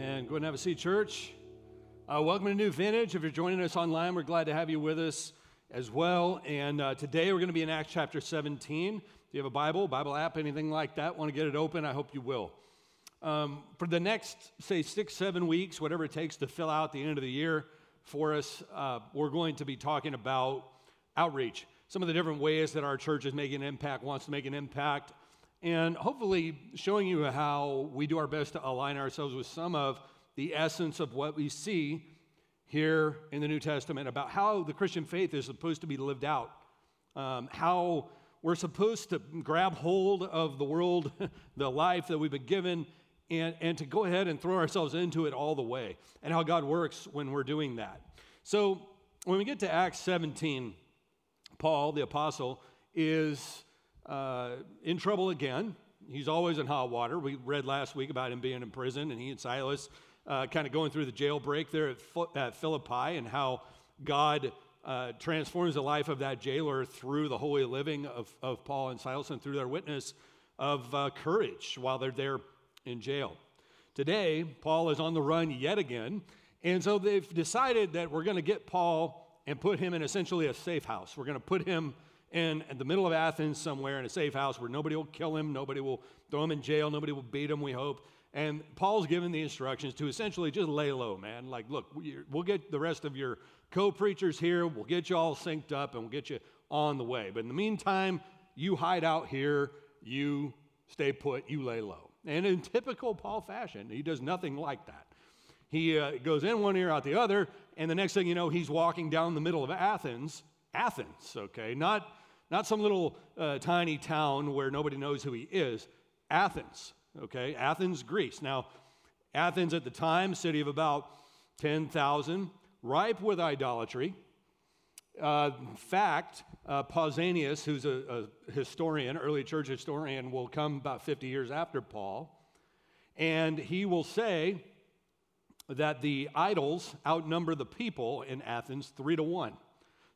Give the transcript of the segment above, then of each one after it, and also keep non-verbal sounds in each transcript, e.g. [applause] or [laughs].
Amen. Go ahead and have a seat, church. Uh, welcome to New Vintage. If you're joining us online, we're glad to have you with us as well. And uh, today we're going to be in Acts chapter 17. If you have a Bible, Bible app, anything like that, want to get it open, I hope you will. Um, for the next, say, six, seven weeks, whatever it takes to fill out the end of the year for us, uh, we're going to be talking about outreach. Some of the different ways that our church is making an impact, wants to make an impact, and hopefully showing you how we do our best to align ourselves with some of the essence of what we see here in the New Testament about how the Christian faith is supposed to be lived out, um, how we're supposed to grab hold of the world, [laughs] the life that we've been given, and, and to go ahead and throw ourselves into it all the way, and how God works when we're doing that. So, when we get to Acts 17, Paul, the apostle, is uh, in trouble again. He's always in hot water. We read last week about him being in prison, and he and Silas uh, kind of going through the jailbreak there at, at Philippi, and how God uh, transforms the life of that jailer through the holy living of, of Paul and Silas and through their witness of uh, courage while they're there in jail. Today, Paul is on the run yet again, and so they've decided that we're going to get Paul and put him in essentially a safe house. We're going to put him in, in the middle of Athens somewhere in a safe house where nobody will kill him, nobody will throw him in jail, nobody will beat him, we hope. And Paul's given the instructions to essentially just lay low, man. Like, look, we'll get the rest of your co preachers here, we'll get you all synced up, and we'll get you on the way. But in the meantime, you hide out here, you stay put, you lay low. And in typical Paul fashion, he does nothing like that. He uh, goes in one ear, out the other, and the next thing you know, he's walking down the middle of Athens. Athens, okay? Not not some little uh, tiny town where nobody knows who he is. Athens, okay? Athens, Greece. Now, Athens at the time, city of about 10,000, ripe with idolatry. Uh, in fact, uh, Pausanias, who's a, a historian, early church historian, will come about 50 years after Paul, and he will say that the idols outnumber the people in Athens three to one.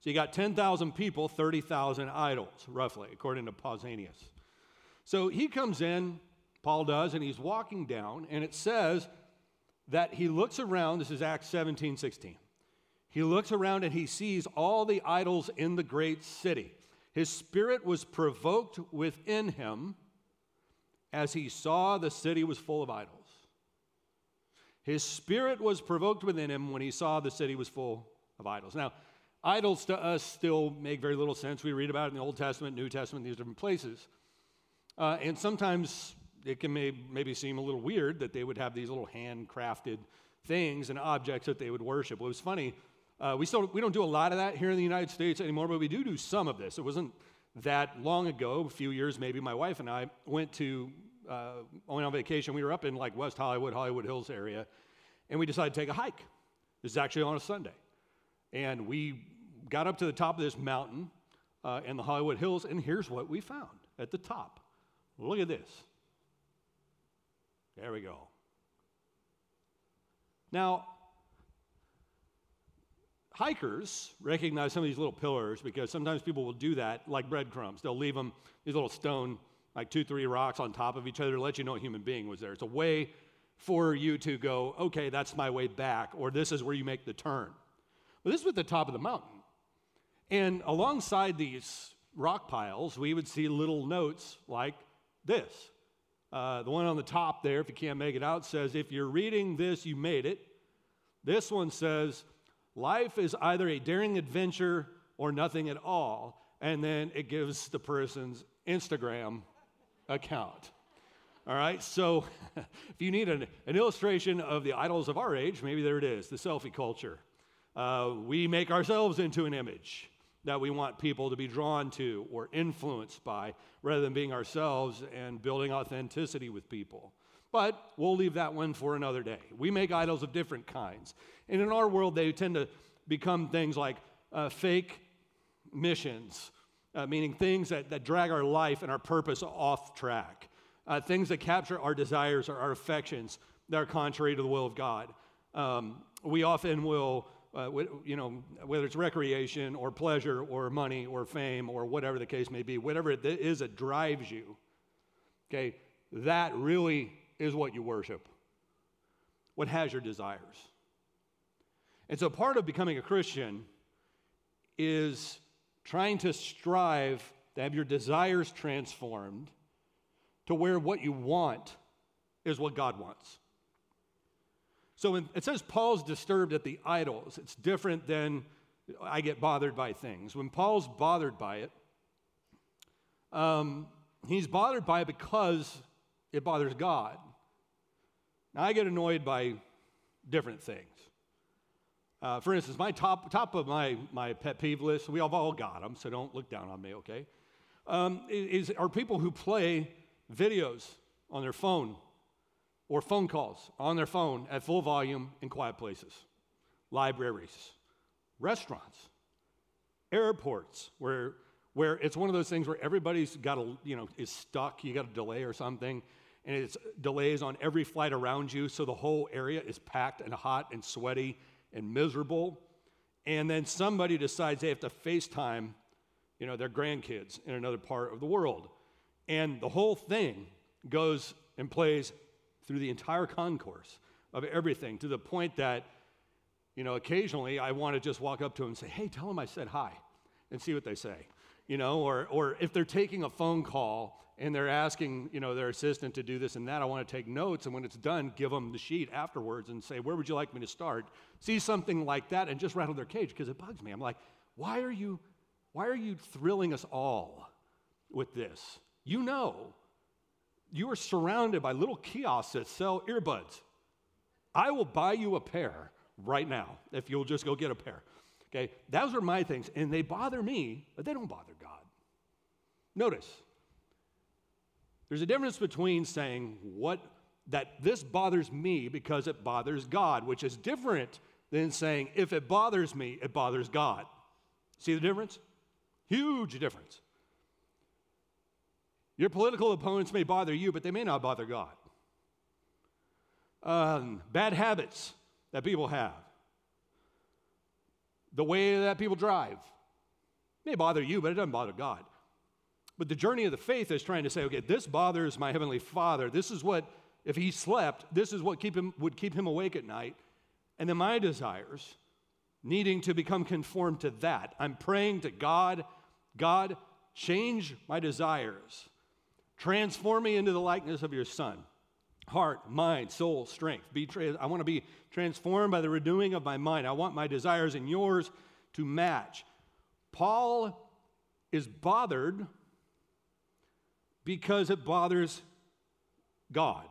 So you got 10,000 people, 30,000 idols, roughly, according to Pausanias. So he comes in, Paul does, and he's walking down, and it says that he looks around. This is Acts 17 16. He looks around and he sees all the idols in the great city. His spirit was provoked within him as he saw the city was full of idols. His spirit was provoked within him when he saw the city was full of idols. Now, Idols to us still make very little sense. We read about it in the Old Testament, New Testament, these different places. Uh, and sometimes it can may, maybe seem a little weird that they would have these little handcrafted things and objects that they would worship. It was funny. Uh, we, still, we don't do a lot of that here in the United States anymore, but we do do some of this. It wasn't that long ago, a few years maybe, my wife and I went to, uh, on vacation. We were up in like West Hollywood, Hollywood Hills area, and we decided to take a hike. This is actually on a Sunday. And we got up to the top of this mountain uh, in the Hollywood Hills, and here's what we found at the top. Look at this. There we go. Now, hikers recognize some of these little pillars because sometimes people will do that like breadcrumbs. They'll leave them, these little stone, like two, three rocks on top of each other to let you know a human being was there. It's a way for you to go, okay, that's my way back, or this is where you make the turn. But this was at the top of the mountain. And alongside these rock piles, we would see little notes like this. Uh, the one on the top there, if you can't make it out, says, If you're reading this, you made it. This one says, Life is either a daring adventure or nothing at all. And then it gives the person's Instagram account. All right, so [laughs] if you need an, an illustration of the idols of our age, maybe there it is the selfie culture. Uh, we make ourselves into an image that we want people to be drawn to or influenced by rather than being ourselves and building authenticity with people. But we'll leave that one for another day. We make idols of different kinds. And in our world, they tend to become things like uh, fake missions, uh, meaning things that, that drag our life and our purpose off track, uh, things that capture our desires or our affections that are contrary to the will of God. Um, we often will uh, you know, whether it's recreation or pleasure or money or fame or whatever the case may be, whatever it is that drives you, okay, that really is what you worship. what has your desires. And so part of becoming a Christian is trying to strive to have your desires transformed to where what you want is what God wants. So when it says Paul's disturbed at the idols, it's different than I get bothered by things. When Paul's bothered by it, um, he's bothered by it because it bothers God. Now, I get annoyed by different things. Uh, for instance, my top, top of my, my pet peeve list, we have all got them, so don't look down on me, okay? Um, is, are people who play videos on their phone or phone calls on their phone at full volume in quiet places, libraries, restaurants, airports, where, where it's one of those things where everybody's got a, you know, is stuck, you got a delay or something, and it's delays on every flight around you, so the whole area is packed and hot and sweaty and miserable. And then somebody decides they have to FaceTime, you know, their grandkids in another part of the world. And the whole thing goes and plays through the entire concourse of everything to the point that, you know, occasionally I want to just walk up to them and say, hey, tell them I said hi and see what they say. You know, or, or if they're taking a phone call and they're asking, you know, their assistant to do this and that, I want to take notes. And when it's done, give them the sheet afterwards and say, where would you like me to start? See something like that and just rattle their cage because it bugs me. I'm like, why are you, why are you thrilling us all with this? You know you are surrounded by little kiosks that sell earbuds. I will buy you a pair right now if you'll just go get a pair. Okay, those are my things, and they bother me, but they don't bother God. Notice, there's a difference between saying what that this bothers me because it bothers God, which is different than saying if it bothers me, it bothers God. See the difference? Huge difference. Your political opponents may bother you, but they may not bother God. Um, bad habits that people have, the way that people drive, may bother you, but it doesn't bother God. But the journey of the faith is trying to say, okay, this bothers my heavenly Father. This is what, if he slept, this is what keep him, would keep him awake at night. And then my desires, needing to become conformed to that. I'm praying to God, God, change my desires Transform me into the likeness of your Son. Heart, mind, soul, strength. Be tra- I want to be transformed by the renewing of my mind. I want my desires and yours to match. Paul is bothered because it bothers God.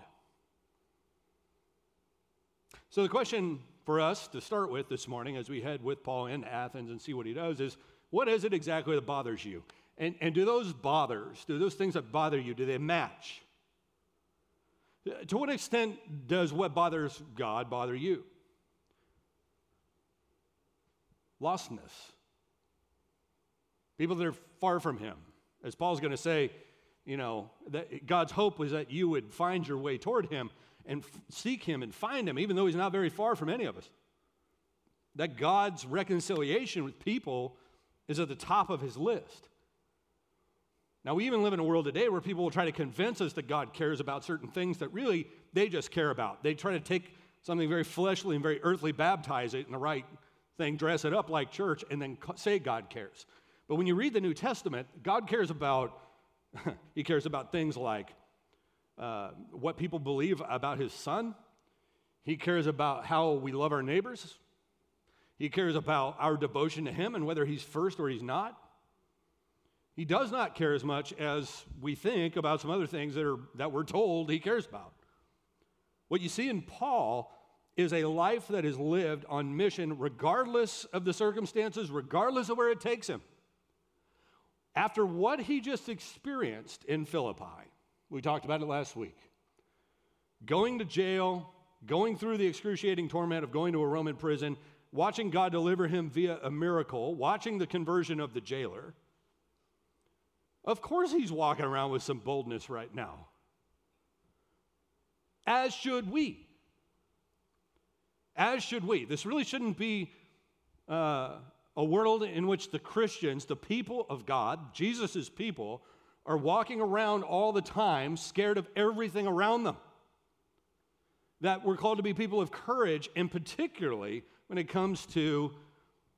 So, the question for us to start with this morning as we head with Paul into Athens and see what he does is what is it exactly that bothers you? And, and do those bothers, do those things that bother you, do they match? To what extent does what bothers God bother you? Lostness. People that are far from Him. As Paul's going to say, you know, that God's hope was that you would find your way toward Him and f- seek Him and find Him, even though He's not very far from any of us. That God's reconciliation with people is at the top of His list. Now, we even live in a world today where people will try to convince us that God cares about certain things that really they just care about. They try to take something very fleshly and very earthly, baptize it in the right thing, dress it up like church, and then say God cares. But when you read the New Testament, God cares about, [laughs] He cares about things like uh, what people believe about His Son. He cares about how we love our neighbors. He cares about our devotion to Him and whether He's first or He's not. He does not care as much as we think about some other things that, are, that we're told he cares about. What you see in Paul is a life that is lived on mission regardless of the circumstances, regardless of where it takes him. After what he just experienced in Philippi, we talked about it last week, going to jail, going through the excruciating torment of going to a Roman prison, watching God deliver him via a miracle, watching the conversion of the jailer of course, he's walking around with some boldness right now. As should we. As should we. This really shouldn't be uh, a world in which the Christians, the people of God, Jesus' people, are walking around all the time scared of everything around them. that we're called to be people of courage, and particularly when it comes to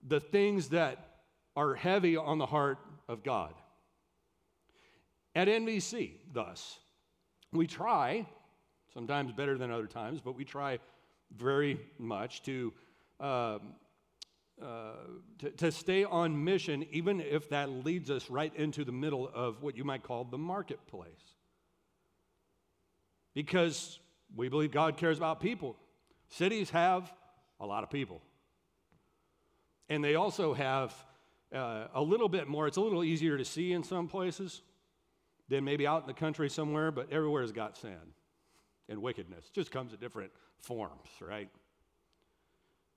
the things that are heavy on the heart of God. At NVC, thus, we try, sometimes better than other times, but we try very much to, uh, uh, to, to stay on mission, even if that leads us right into the middle of what you might call the marketplace. Because we believe God cares about people. Cities have a lot of people. And they also have uh, a little bit more, it's a little easier to see in some places than maybe out in the country somewhere, but everywhere has got sin and wickedness. It just comes in different forms, right?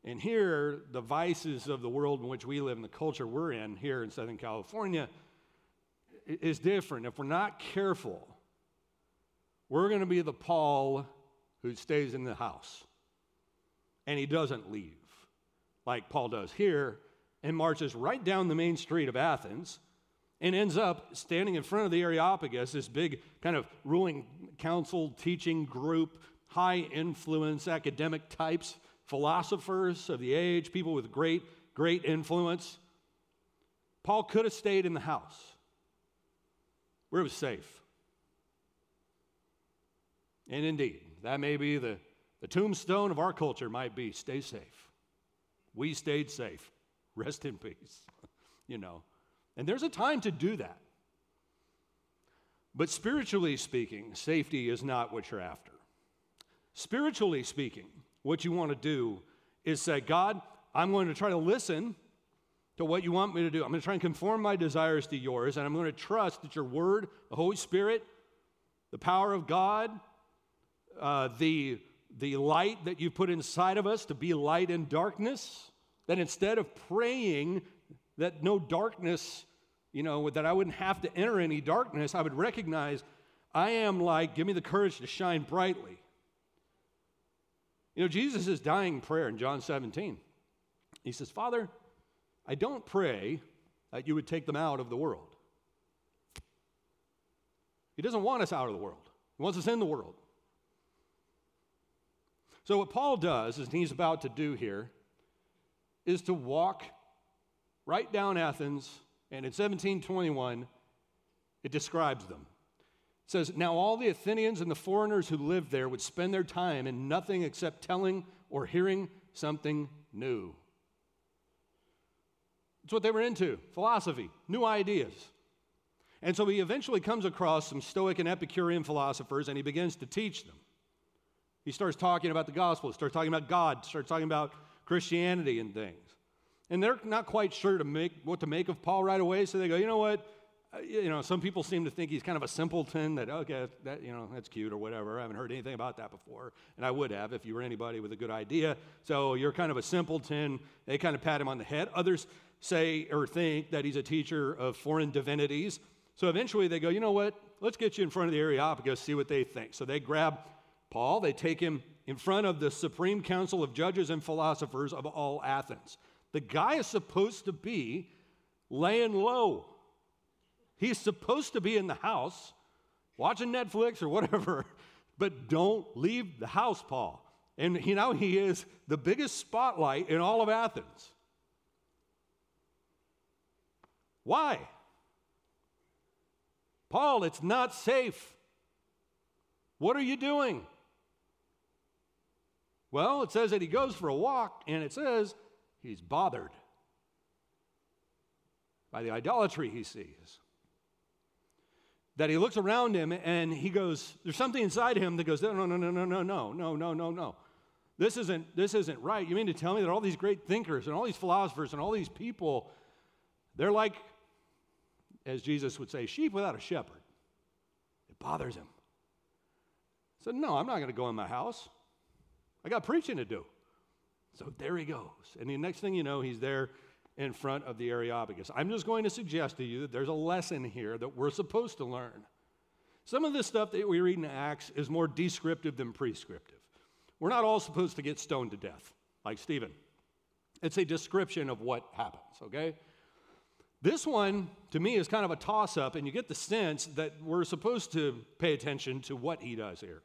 And here, the vices of the world in which we live and the culture we're in here in Southern California is different. If we're not careful, we're going to be the Paul who stays in the house and he doesn't leave like Paul does here and marches right down the main street of Athens and ends up standing in front of the Areopagus, this big kind of ruling council teaching group, high influence academic types, philosophers of the age, people with great, great influence. Paul could have stayed in the house where it was safe. And indeed, that may be the, the tombstone of our culture, might be stay safe. We stayed safe. [laughs] Rest in peace. [laughs] you know. And there's a time to do that. But spiritually speaking, safety is not what you're after. Spiritually speaking, what you want to do is say, God, I'm going to try to listen to what you want me to do. I'm going to try and conform my desires to yours, and I'm going to trust that your word, the Holy Spirit, the power of God, uh, the, the light that you put inside of us to be light in darkness, that instead of praying that no darkness you know, that I wouldn't have to enter any darkness, I would recognize I am like, give me the courage to shine brightly. You know, Jesus is dying prayer in John 17. He says, Father, I don't pray that you would take them out of the world. He doesn't want us out of the world, He wants us in the world. So, what Paul does, and he's about to do here, is to walk right down Athens and in 1721, it describes them. It says, Now all the Athenians and the foreigners who lived there would spend their time in nothing except telling or hearing something new. That's what they were into philosophy, new ideas. And so he eventually comes across some Stoic and Epicurean philosophers and he begins to teach them. He starts talking about the gospel, starts talking about God, starts talking about Christianity and things. And they're not quite sure to make what to make of Paul right away, so they go, you know what? Uh, you know, some people seem to think he's kind of a simpleton. That okay, that you know, that's cute or whatever. I haven't heard anything about that before, and I would have if you were anybody with a good idea. So you're kind of a simpleton. They kind of pat him on the head. Others say or think that he's a teacher of foreign divinities. So eventually they go, you know what? Let's get you in front of the Areopagus, see what they think. So they grab Paul. They take him in front of the supreme council of judges and philosophers of all Athens. The guy is supposed to be laying low. He's supposed to be in the house watching Netflix or whatever, [laughs] but don't leave the house, Paul. And you know, he is the biggest spotlight in all of Athens. Why? Paul, it's not safe. What are you doing? Well, it says that he goes for a walk, and it says He's bothered by the idolatry he sees. That he looks around him and he goes, there's something inside him that goes, no, no, no, no, no, no, no, no, no, no, no. This isn't, this isn't right. You mean to tell me that all these great thinkers and all these philosophers and all these people, they're like, as Jesus would say, sheep without a shepherd. It bothers him. I said, No, I'm not going to go in my house. I got preaching to do. So there he goes. And the next thing you know, he's there in front of the Areopagus. I'm just going to suggest to you that there's a lesson here that we're supposed to learn. Some of this stuff that we read in Acts is more descriptive than prescriptive. We're not all supposed to get stoned to death, like Stephen. It's a description of what happens, okay? This one, to me, is kind of a toss up, and you get the sense that we're supposed to pay attention to what he does here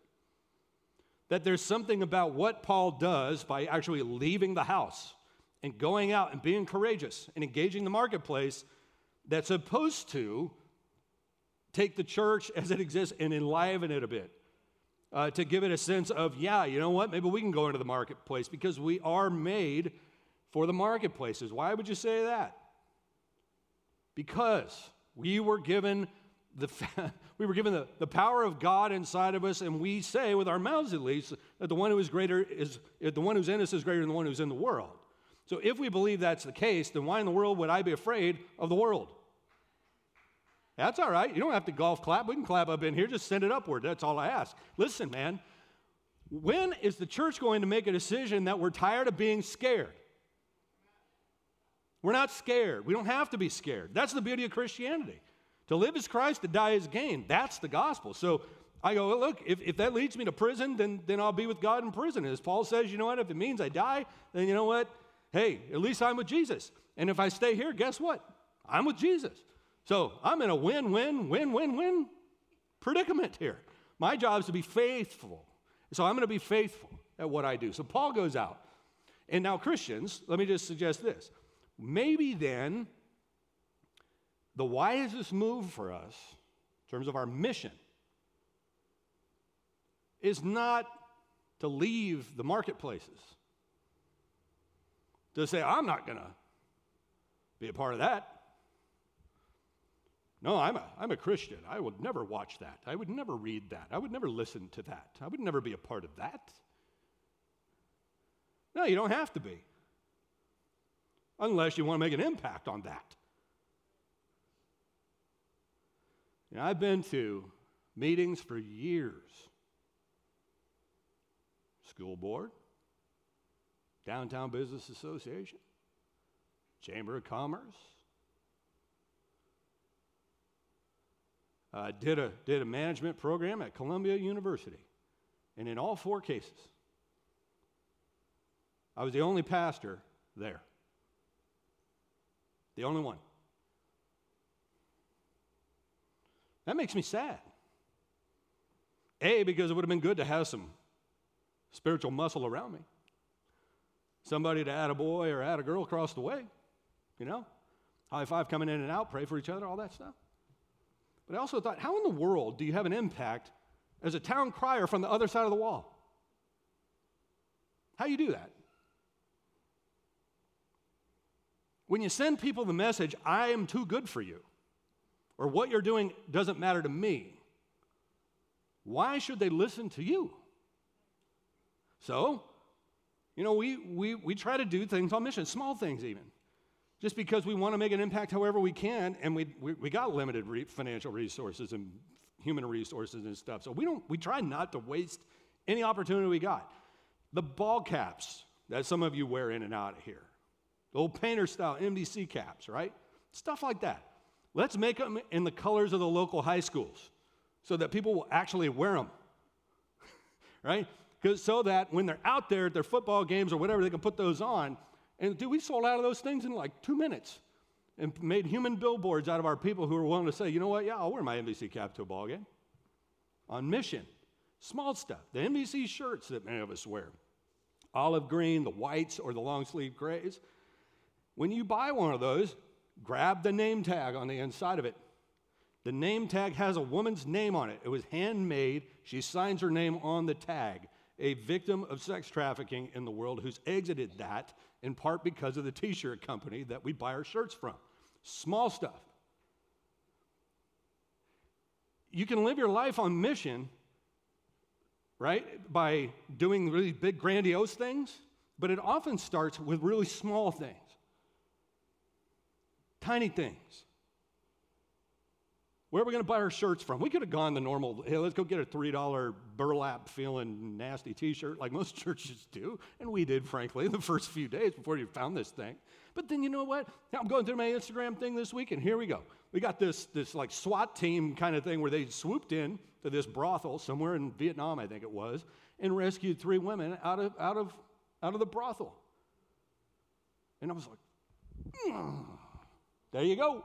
that there's something about what Paul does by actually leaving the house and going out and being courageous and engaging the marketplace that's supposed to take the church as it exists and enliven it a bit. Uh, to give it a sense of, yeah, you know what, maybe we can go into the marketplace because we are made for the marketplaces. Why would you say that? Because we were given the, we were given the, the power of God inside of us, and we say with our mouths at least that the one who is greater is the one who's in us is greater than the one who's in the world. So if we believe that's the case, then why in the world would I be afraid of the world? That's all right. You don't have to golf clap. We can clap up in here. Just send it upward. That's all I ask. Listen, man, when is the church going to make a decision that we're tired of being scared? We're not scared. We don't have to be scared. That's the beauty of Christianity. To live is Christ, to die is gain. That's the gospel. So I go, well, look, if, if that leads me to prison, then, then I'll be with God in prison. As Paul says, you know what? If it means I die, then you know what? Hey, at least I'm with Jesus. And if I stay here, guess what? I'm with Jesus. So I'm in a win win, win win win predicament here. My job is to be faithful. So I'm going to be faithful at what I do. So Paul goes out. And now, Christians, let me just suggest this. Maybe then the wisest move for us in terms of our mission is not to leave the marketplaces, to say, I'm not going to be a part of that. No, I'm a, I'm a Christian. I would never watch that. I would never read that. I would never listen to that. I would never be a part of that. No, you don't have to be. Unless you want to make an impact on that. You know, I've been to meetings for years school board, Downtown Business Association, Chamber of Commerce. Uh, did, a, did a management program at Columbia University. And in all four cases, I was the only pastor there. The only one. That makes me sad. A, because it would have been good to have some spiritual muscle around me. Somebody to add a boy or add a girl across the way, you know? High five coming in and out, pray for each other, all that stuff. But I also thought, how in the world do you have an impact as a town crier from the other side of the wall? How do you do that? When you send people the message, I am too good for you or what you're doing doesn't matter to me, why should they listen to you? So, you know, we, we, we try to do things on mission, small things even, just because we want to make an impact however we can, and we, we, we got limited re- financial resources and human resources and stuff. So we don't we try not to waste any opportunity we got. The ball caps that some of you wear in and out of here, the old painter style NVC caps, right? Stuff like that. Let's make them in the colors of the local high schools so that people will actually wear them. [laughs] right? So that when they're out there at their football games or whatever, they can put those on. And dude, we sold out of those things in like two minutes and made human billboards out of our people who were willing to say, you know what, yeah, I'll wear my NVC cap to a ball game. On mission. Small stuff. The NVC shirts that many of us wear. Olive green, the whites, or the long sleeve grays. When you buy one of those, Grab the name tag on the inside of it. The name tag has a woman's name on it. It was handmade. She signs her name on the tag. A victim of sex trafficking in the world who's exited that in part because of the t shirt company that we buy our shirts from. Small stuff. You can live your life on mission, right, by doing really big, grandiose things, but it often starts with really small things. Tiny things. Where are we going to buy our shirts from? We could have gone the normal, hey, let's go get a $3 burlap feeling nasty t shirt like most [laughs] churches do. And we did, frankly, the first few days before you found this thing. But then you know what? I'm going through my Instagram thing this week, and here we go. We got this, this like SWAT team kind of thing where they swooped in to this brothel somewhere in Vietnam, I think it was, and rescued three women out of, out of, out of the brothel. And I was like, mm. There you go.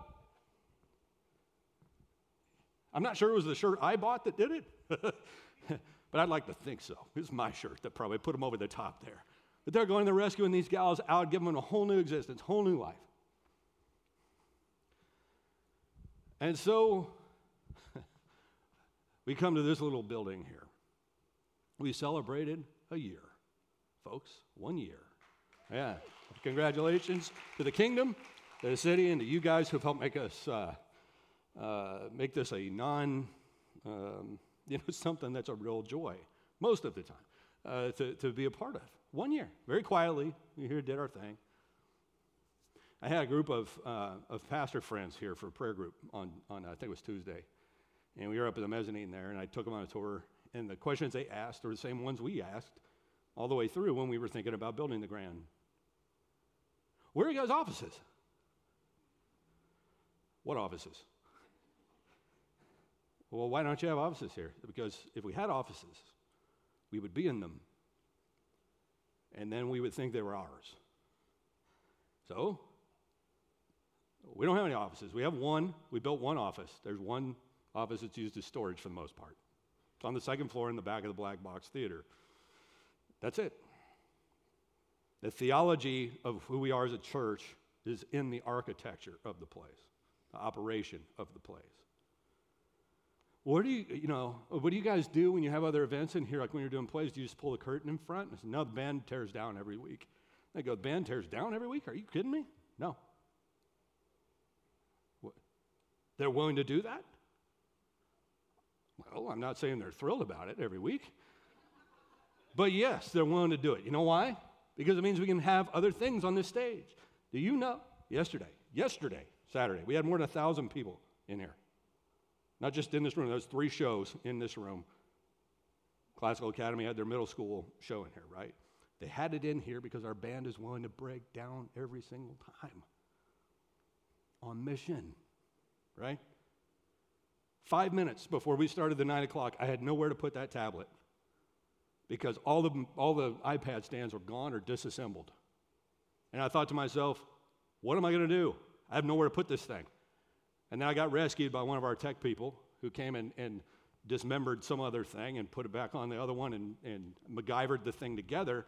I'm not sure it was the shirt I bought that did it, [laughs] But I'd like to think so. It's my shirt that probably put them over the top there. But they're going to rescuing these gals out, giving them a whole new existence, whole new life. And so [laughs] we come to this little building here. We celebrated a year, folks, one year. Yeah, congratulations to the kingdom, the city, and to you guys who've helped make us uh, uh, make this a non, um, [laughs] you know, something that's a real joy most of the time uh, to, to be a part of. One year, very quietly, we here did our thing. I had a group of, uh, of pastor friends here for a prayer group on, on, I think it was Tuesday. And we were up at the mezzanine there, and I took them on a tour. And the questions they asked are the same ones we asked all the way through when we were thinking about building the Grand. Where are you guys' offices? What offices? Well, why don't you have offices here? Because if we had offices, we would be in them. And then we would think they were ours. So, we don't have any offices. We have one. We built one office. There's one office that's used as storage for the most part. It's on the second floor in the back of the Black Box Theater. That's it. The theology of who we are as a church is in the architecture of the place, the operation of the place. What do you, you know, what do you guys do when you have other events in here, like when you're doing plays? Do you just pull the curtain in front? And say, no, the band tears down every week. They go, the band tears down every week? Are you kidding me? No. What? They're willing to do that? Well, I'm not saying they're thrilled about it every week. But yes, they're willing to do it. You know why? Because it means we can have other things on this stage. Do you know? Yesterday, yesterday, Saturday, we had more than a thousand people in here. Not just in this room, there was three shows in this room. Classical Academy had their middle school show in here, right? They had it in here because our band is willing to break down every single time on mission, right? Five minutes before we started the nine o'clock, I had nowhere to put that tablet because all the, all the iPad stands were gone or disassembled. And I thought to myself, what am I going to do? I have nowhere to put this thing. And then I got rescued by one of our tech people who came and, and dismembered some other thing and put it back on the other one and, and MacGyvered the thing together.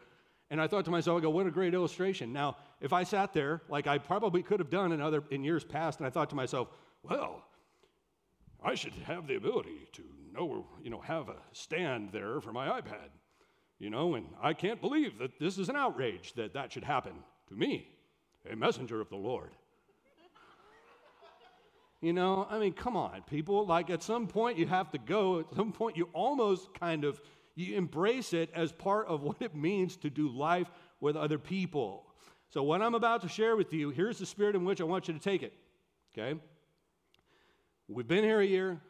And I thought to myself, I go, what a great illustration. Now, if I sat there, like I probably could have done in, other, in years past, and I thought to myself, well, I should have the ability to know, you know, have a stand there for my iPad, you know, and I can't believe that this is an outrage that that should happen to me, a messenger of the Lord. You know, I mean, come on, people. Like at some point you have to go. At some point you almost kind of you embrace it as part of [laughs] what it means to do life with other people. So what I'm about to share with you, here's the spirit in which I want you to take it. Okay? We've been here a year,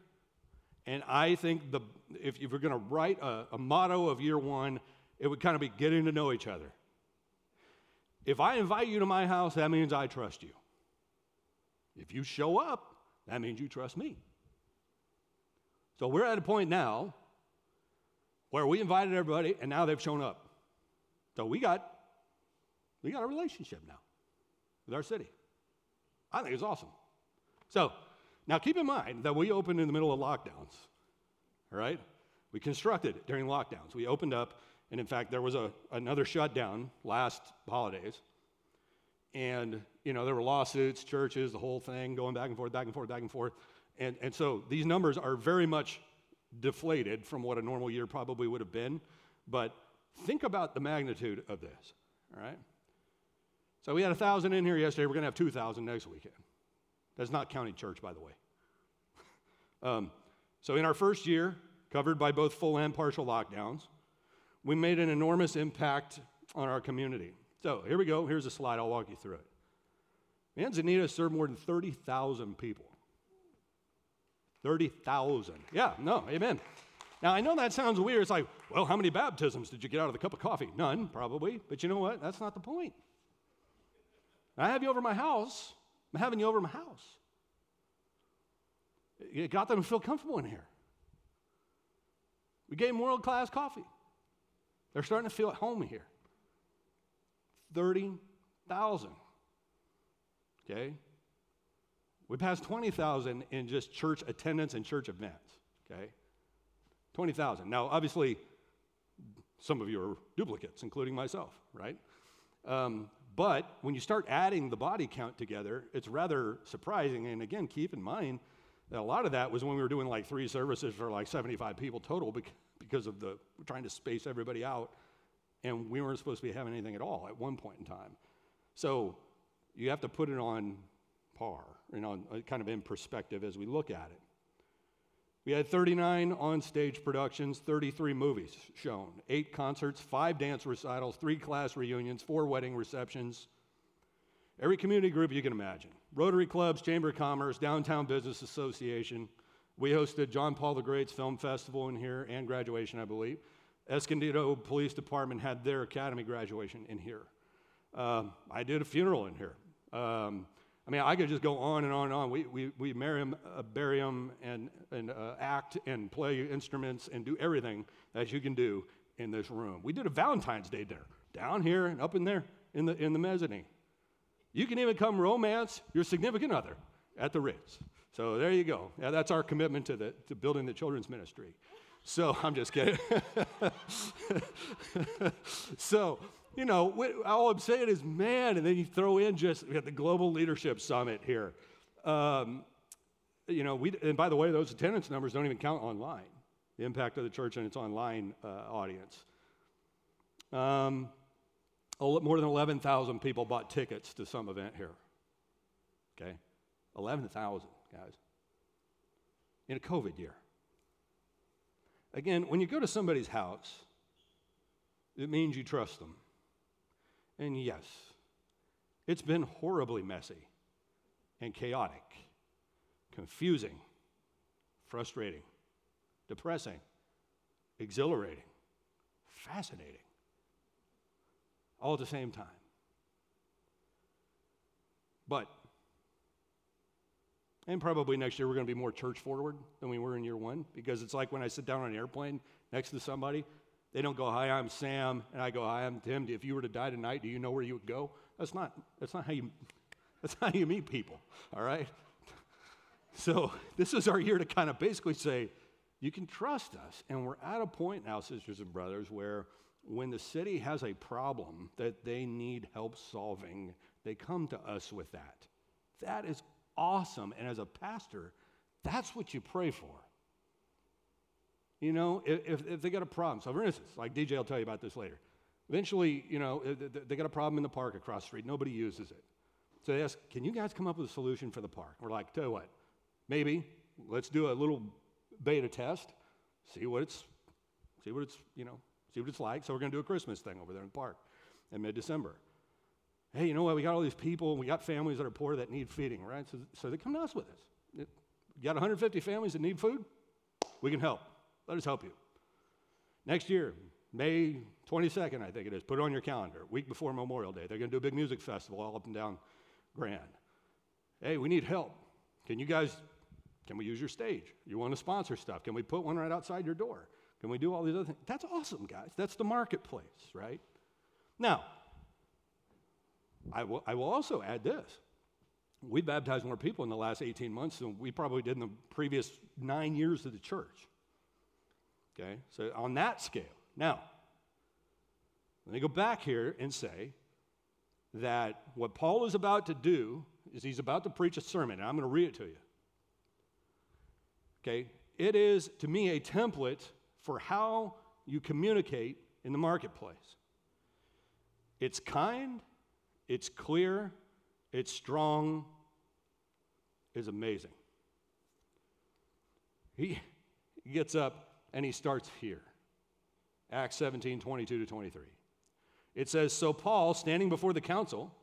and I think the if, we're going to write a, a motto of year one, it would kind of be getting to know each other. If I invite you to my house, that means I trust you. If you show up, that means you trust me. So we're at a point now where we invited everybody and now they've shown up. So we got we got a relationship now with our city. I think it's awesome. So now keep in mind that we opened in the middle of lockdowns. All right? We constructed during lockdowns. We opened up, and in fact, there was a, another shutdown last holidays. And, you know, there were lawsuits, churches, the whole thing going back and forth, back and forth, back and forth. And, and so these numbers are very much deflated from what a normal year probably would have been. But think about the magnitude of this, all right? So we had 1,000 in here yesterday. We're going to have 2,000 next weekend. That's not counting church, by the way. [laughs] um, so in our first year, covered by both full and partial lockdowns, we made an enormous impact on our community. So here we go. Here's a slide. I'll walk you through it. Manzanita served more than 30,000 people. 30,000. Yeah, no, amen. Now, I know that sounds weird. It's like, well, how many baptisms did you get out of the cup of coffee? None, probably. But you know what? That's not the point. I have you over my house. I'm having you over my house. It got them to feel comfortable in here. We gave them world class coffee. They're starting to feel at home here. 30,000. Okay? We passed 20,000 in just church attendance and church events. Okay? 20,000. Now, obviously, some of you are duplicates, including myself, right? Um, but when you start adding the body count together, it's rather surprising. And again, keep in mind that a lot of that was when we were doing like three services for like 75 people total because of the trying to space everybody out. And we weren't supposed to be having anything at all at one point in time. So you have to put it on par, you know, uh, kind of in perspective as we look at it. We had 39 on stage productions, 33 movies shown, eight concerts, five dance recitals, three class reunions, four wedding receptions. Every community group you can imagine Rotary clubs, Chamber of Commerce, Downtown Business Association. We hosted John Paul the Great's Film Festival in here and graduation, I believe. Escondido Police Department had their academy graduation in here. Um, I did a funeral in here. Um, I mean, I could just go on and on and on. We, we, we marry them, uh, bury them, and, and uh, act and play instruments and do everything that you can do in this room. We did a Valentine's Day dinner down here and up in there in the, in the mezzanine. You can even come romance your significant other at the Ritz. So there you go. Yeah, that's our commitment to, the, to building the children's ministry. So [laughs] I'm just kidding. so, you know, all I'm saying is, man, and then you throw in just, we had the Global Leadership Summit here. Um, you know, we, and by the way, those attendance numbers don't even count online, the impact of the church and its online uh, audience. Um, more than 11,000 people bought tickets to some event here. Okay? 11,000, guys. In a COVID year. Again, when you go to somebody's house, it means you trust them. And yes, it's been horribly messy and chaotic, confusing, frustrating, depressing, exhilarating, fascinating, all at the same time. But, and probably next year we're going to be more church forward than we were in year one because it's like when I sit down on an airplane next to somebody they don't go, Hi, I'm Sam, and I go, Hi, I'm Tim. If you were to die tonight, do you know where you would go? That's not, that's not how you that's not how you meet people, all right? [laughs] So this is our year to kind of basically say, you can trust us. And we're at a point now, sisters and brothers, where when the city has a problem that they need help solving, they come to us with that. That is awesome. And as a pastor, that's what you pray for. You know, if, if they got a problem. So, for instance, like DJ will tell you about this later. Eventually, you know, they got a problem in the park across the street. Nobody uses it. So they ask, can you guys come up with a solution for the park? We're like, tell you what, maybe let's do a little beta test, see what it's, see what it's, you know, see what it's like. So we're going to do a Christmas thing over there in the park in mid-December. Hey, you know what? We got all these people, and we got families that are poor that need feeding, right? So, so they come to us with this. You got 150 families that need food? We can help. Let us help you. Next year, May 22nd, I think it is, put it on your calendar, week before Memorial Day. They're going to do a big music festival all up and down Grand. Hey, we need help. Can you guys, can we use your stage? You want to sponsor stuff? Can we put one right outside your door? Can we do all these other things? That's awesome, guys. That's the marketplace, right? Now, I will, I will also add this. We baptized more people in the last 18 months than we probably did in the previous nine years of the church. Okay, so on that scale. Now, let me go back here and say that what Paul is about to do is he's about to preach a sermon, and I'm going to read it to you. Okay, it is to me a template for how you communicate in the marketplace. It's kind, it's clear, it's strong, it's amazing. He, [laughs] gets up and he starts here Acts 17 22 to 23. It says, So Paul, standing before the council,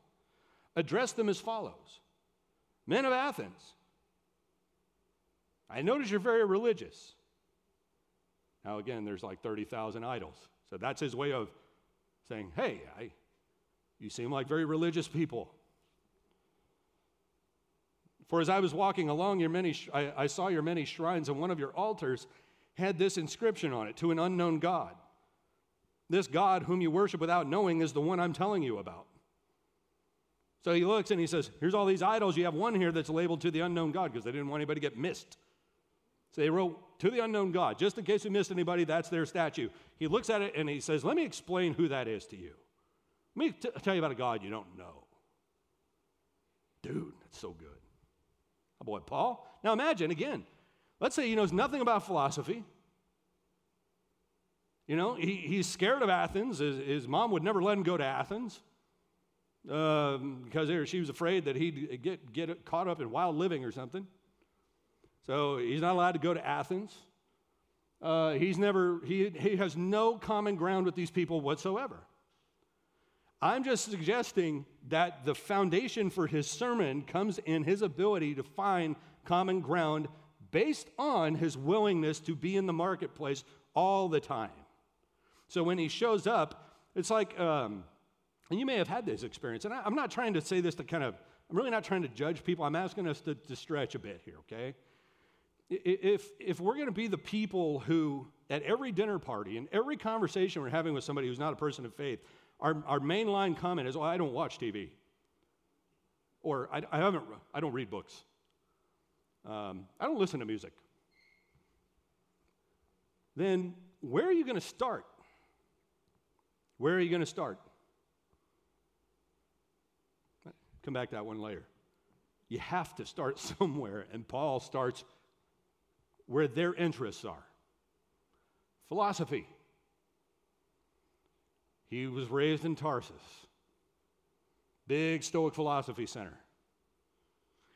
addressed them as follows Men of Athens, I notice you're very religious. Now, again, there's like 30,000 idols. So that's his way of saying, Hey, I, you seem like very religious people. For as I was walking along your many, I, I saw your many shrines, and one of your altars had this inscription on it to an unknown God. This God, whom you worship without knowing, is the one I'm telling you about. So he looks and he says, Here's all these idols. You have one here that's labeled to the unknown God because they didn't want anybody to get missed. So they wrote, To the unknown God. Just in case we missed anybody, that's their statue. He looks at it and he says, Let me explain who that is to you. Let me t- tell you about a God you don't know. Dude, that's so good. My boy, Paul. Now imagine again, let's say he knows nothing about philosophy. You know, he, he's scared of Athens. His, his, mom would never let him go to Athens um, because she was afraid that he'd get, get caught up in wild living or something. So he's not allowed to go to Athens. Uh, he's never, he, he has no common ground with these people whatsoever. I'm just suggesting that the foundation for his sermon comes in his ability to find common ground based on his willingness to be in the marketplace all the time. So when he shows up, it's like, um, and you may have had this experience, and I, am not trying to say this to kind of, I'm really not trying to judge people. I'm asking us to, to stretch a bit here, okay? If, if we're going to be the people who, at every dinner party and every conversation we're having with somebody who's not a person of faith, our, our main line comment is, oh, I don't watch TV. Or I, I haven't, I don't read books. Um, I don't listen to music. Then where are you going to start? Where are you going to start? Come back to that one later. You have to start [laughs] somewhere, and Paul starts where their interests are. Philosophy. He was raised in Tarsus, big Stoic philosophy center.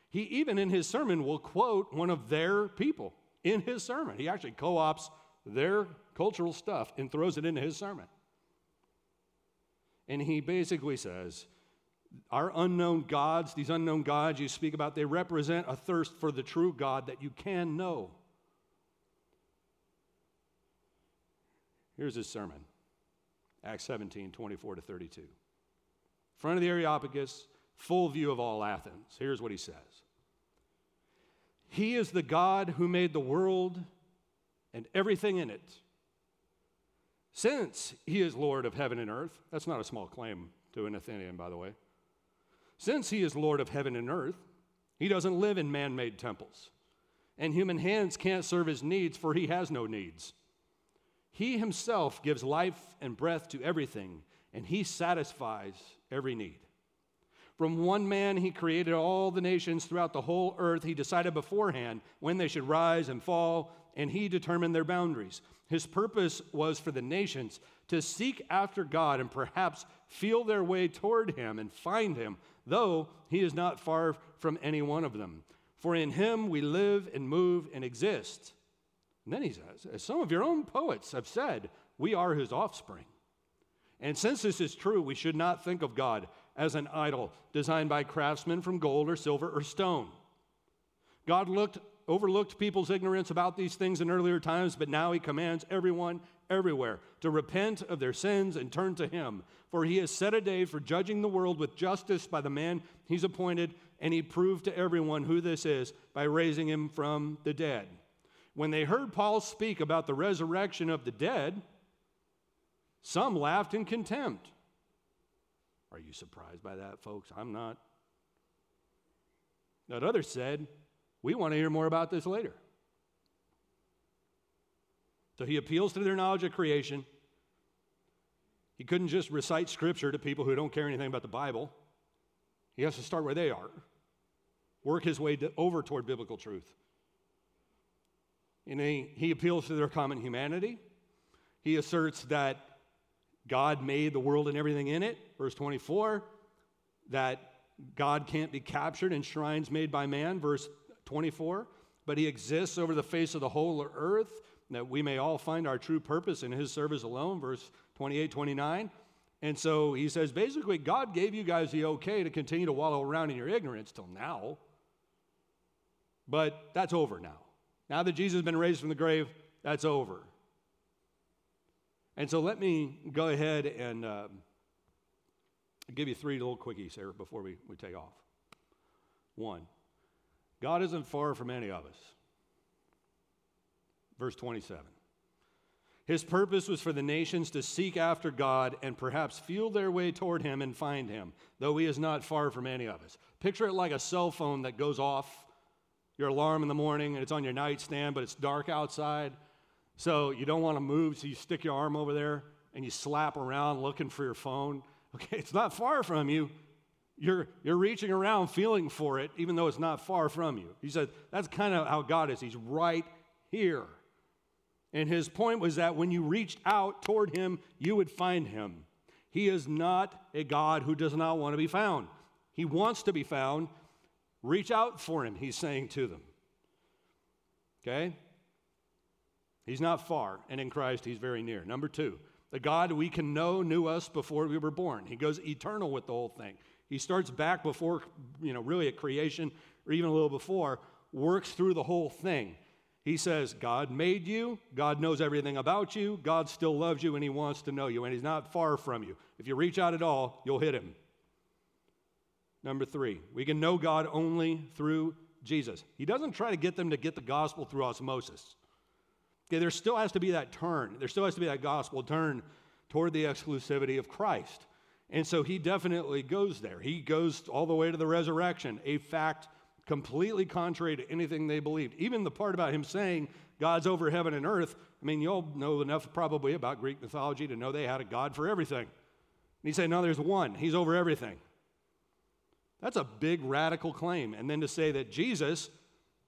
He even in his sermon will quote one of their people in his sermon. He actually co opts their cultural stuff and throws it into his sermon. And he basically says, Our unknown gods, these unknown gods you speak about, they represent a thirst for the true God that you can know. Here's his sermon Acts 17, 24 to 32. Front of the Areopagus, full view of all Athens. Here's what he says He is the God who made the world and everything in it. Since he is Lord of heaven and earth, that's not a small claim to an Athenian, by the way. Since he is Lord of heaven and earth, he doesn't live in man made temples. And human hands can't serve his needs, for he has no needs. He himself gives life and breath to everything, and he satisfies every need. From one man, he created all the nations throughout the whole earth. He decided beforehand when they should rise and fall, and he determined their boundaries. His purpose was for the nations to seek after God and perhaps feel their way toward him and find him, though he is not far from any one of them. For in him we live and move and exist. And then he says, as some of your own poets have said, we are his offspring. And since this is true, we should not think of God as an idol designed by craftsmen from gold or silver or stone. God looked, overlooked people's ignorance about these things in earlier times, but now he commands everyone everywhere to repent of their sins and turn to him. For he has set a day for judging the world with justice by the man he's appointed, and he proved to everyone who this is by raising him from the dead. When they heard Paul speak about the resurrection of the dead, some laughed in contempt. Are you surprised by that, folks? I'm not. But others said, We want to hear more about this later. So he appeals to their knowledge of creation. He couldn't just recite scripture to people who don't care anything about the Bible. He has to start where they are, work his way to, over toward biblical truth. And he, he appeals to their common humanity. He asserts that God made the world and everything in it, verse 24, that God can't be captured in shrines made by man, verse 24, but he exists over the face of the whole earth, that we may all find our true purpose in his service alone, verse 28, 29. And so he says basically, God gave you guys the okay to continue to wallow around in your ignorance till now, but that's over now. Now that Jesus has been raised from the grave, that's over. And so let me go ahead and uh, give you three little quickies here before we, we take off. One, God isn't far from any of us. Verse 27. His purpose was for the nations to seek after God and perhaps feel their way toward Him and find Him, though He is not far from any of us. Picture it like a cell phone that goes off your alarm in the morning and it's on your nightstand, but it's dark outside. So you don't want to move, so you stick your arm over there and you slap around looking for your phone. [laughs] Okay, it's not far from you. You're, you're reaching around feeling for it, even though it's not far from you. He said that's kind of how God is. He's right here. And his point was that when you reached out toward him, you would find him. He is not a God who does not want to be found. He wants to be found. Reach out for him, he's saying to them. Okay? He's not far, and in Christ, he's very near. Number two, the God we can know knew us before we were born. He goes eternal with the whole thing. He starts back before, you know, really at creation, or even a little before, works through the whole thing. He says, God made you, God knows everything about you, God still loves you, and He wants to know you, and He's not far from you. If you reach out at all, you'll hit Him. Number three, we can know God only through Jesus. He doesn't try to get them to get the gospel through osmosis. Okay, there still has to be that turn. There still has to be that gospel turn toward the exclusivity of Christ. And so he definitely goes there. He goes all the way to the resurrection, a fact completely contrary to anything they believed. Even the part about him saying God's over heaven and earth, I mean, you'll know enough probably about Greek mythology to know they had a God for everything. And he said, No, there's one, he's over everything. That's a big radical claim. And then to say that Jesus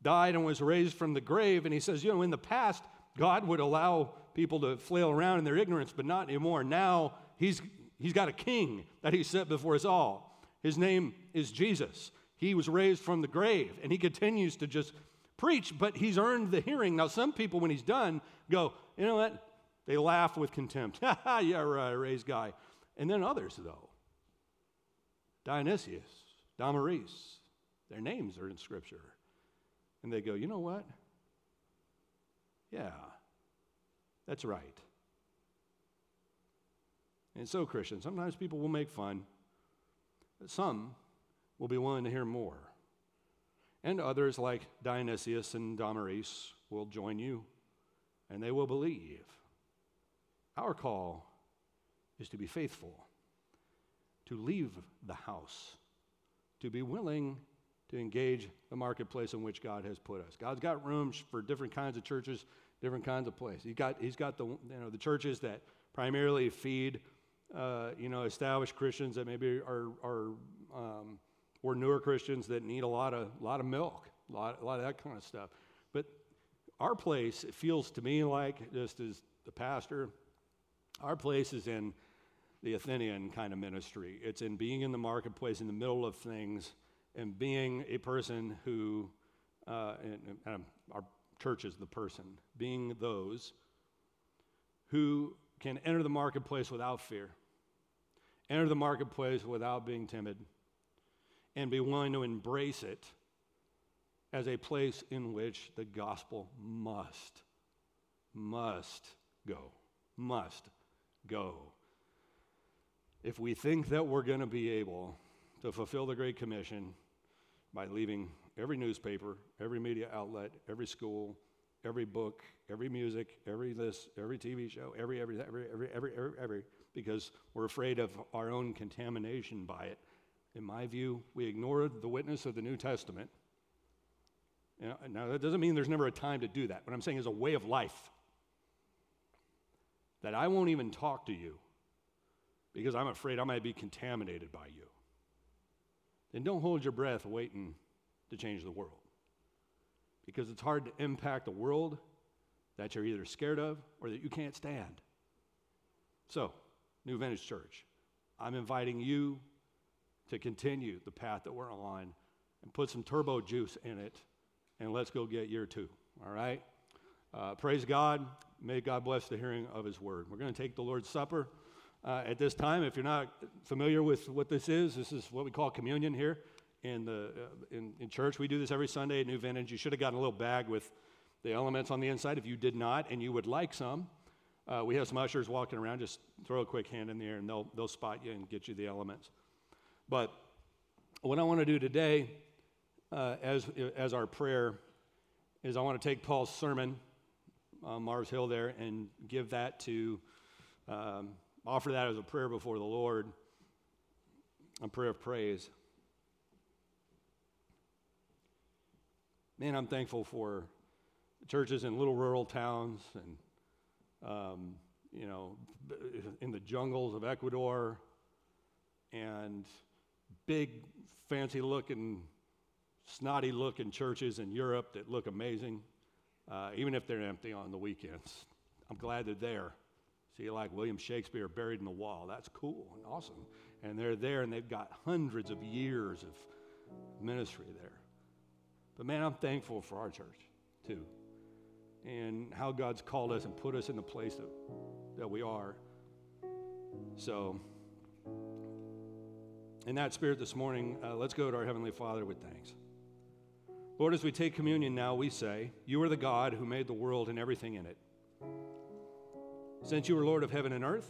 died and was raised from the grave, and he says, You know, in the past, God would allow people to flail around in their ignorance, but not anymore. Now he's, he's got a king that he set before us all. His name is Jesus. He was raised from the grave, and he continues to just preach, but he's earned the hearing. Now, some people, when he's done, go, you know what? They laugh with contempt. [laughs] yeah, right, raised guy. And then others, though Dionysius, Damaris, their names are in Scripture. And they go, you know what? Yeah, that's right. And so, Christian, sometimes people will make fun, but some will be willing to hear more. And others, like Dionysius and Damaris, will join you and they will believe. Our call is to be faithful, to leave the house, to be willing to engage the marketplace in which God has put us. God's got rooms for different kinds of churches, different kinds of places. He's got, he's got the, you know, the churches that primarily feed, uh, you know, established Christians that maybe are, are um, or newer Christians that need a lot of, lot of milk, a lot, a lot of that kind of stuff. But our place, it feels to me like, just as the pastor, our place is in the Athenian kind of ministry. It's in being in the marketplace, in the middle of things, and being a person who, uh, and, and our church is the person, being those who can enter the marketplace without fear, enter the marketplace without being timid, and be willing to embrace it as a place in which the gospel must, must go, must go. If we think that we're going to be able to fulfill the Great Commission by leaving every newspaper, every media outlet, every school, every book, every music, every this, every TV show, every, every, every, every, every, every, every, because we're afraid of our own contamination by it. In my view, we ignore the witness of the New Testament. Now, that doesn't mean there's never a time to do that. What I'm saying is a way of life. That I won't even talk to you because I'm afraid I might be contaminated by you then don't hold your breath waiting to change the world. Because it's hard to impact a world that you're either scared of or that you can't stand. So, New Vintage Church, I'm inviting you to continue the path that we're on and put some turbo juice in it, and let's go get year two. All right? Uh, praise God. May God bless the hearing of His word. We're going to take the Lord's Supper uh, at this time. If you're not familiar with what this is, this is what we call communion here in, the, uh, in, in church. We do this every Sunday at New Vintage. You should have gotten a little bag with the elements on the inside. If you did not and you would like some, uh, we have some ushers walking around. Just throw a quick hand in the air and they'll, they'll spot you and get you the elements. But what I want to do today, uh, as, as our prayer, is I want to take Paul's sermon on Mars Hill there and give that to um, offer that as a prayer before the Lord, a prayer of praise. man, I'm thankful for churches in little rural towns and, um, you know, in the jungles of Ecuador and big, fancy looking, snotty looking churches in Europe that look amazing, uh, even if they're empty on the weekends. I'm glad they're there. See, like William Shakespeare buried in the wall. That's cool and awesome. And they're there and they've got hundreds of years of ministry there. But man, I'm thankful for our church too. And how God's called us and put us in the place that, that we are. So, in that spirit this morning, uh, let's go to our Heavenly Father with thanks. Lord, as we take communion now, we say, You are the God who made the world and everything in it. Since you are Lord of heaven and earth,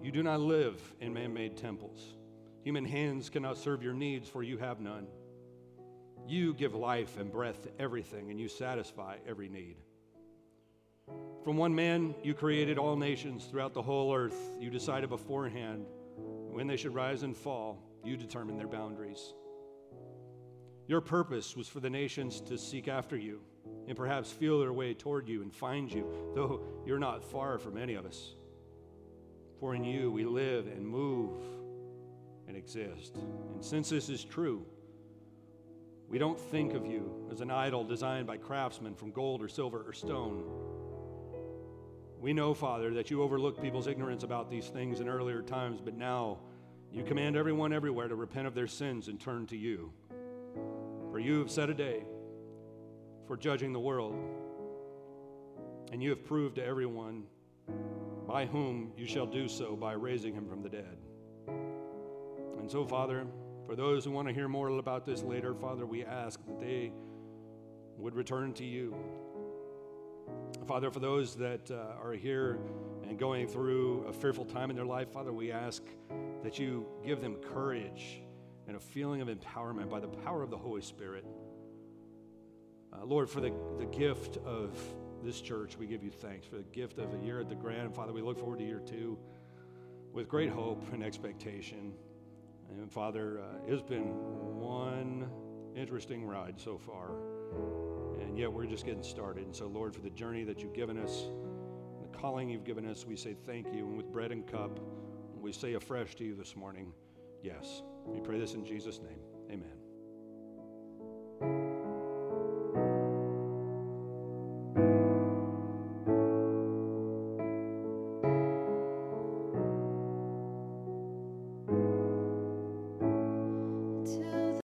you do not live in man made temples. Human hands cannot serve your needs, for you have none. You give life and breath to everything, and you satisfy every need. From one man, you created all nations throughout the whole earth. You decided beforehand when they should rise and fall. You determined their boundaries. Your purpose was for the nations to seek after you and perhaps feel their way toward you and find you, though you're not far from any of us. For in you we live and move and exist. And since this is true, we don't think of you as an idol designed by craftsmen from gold or silver or stone. We know, Father, that you overlooked people's ignorance about these things in earlier times, but now you command everyone everywhere to repent of their sins and turn to you. For you have set a day for judging the world, and you have proved to everyone by whom you shall do so by raising him from the dead. And so, Father, for those who want to hear more about this later, Father, we ask that they would return to you. Father, for those that uh, are here and going through a fearful time in their life, Father, we ask that you give them courage and a feeling of empowerment by the power of the Holy Spirit. Uh, Lord, for the, the gift of this church, we give you thanks. For the gift of a year at the Grand, Father, we look forward to year two with great hope and expectation. And Father, uh, it's been one interesting ride so far, and yet we're just getting started. And so, Lord, for the journey that you've given us, the calling you've given us, we say thank you. And with bread and cup, we say afresh to you this morning, yes. We pray this in Jesus' name. Amen.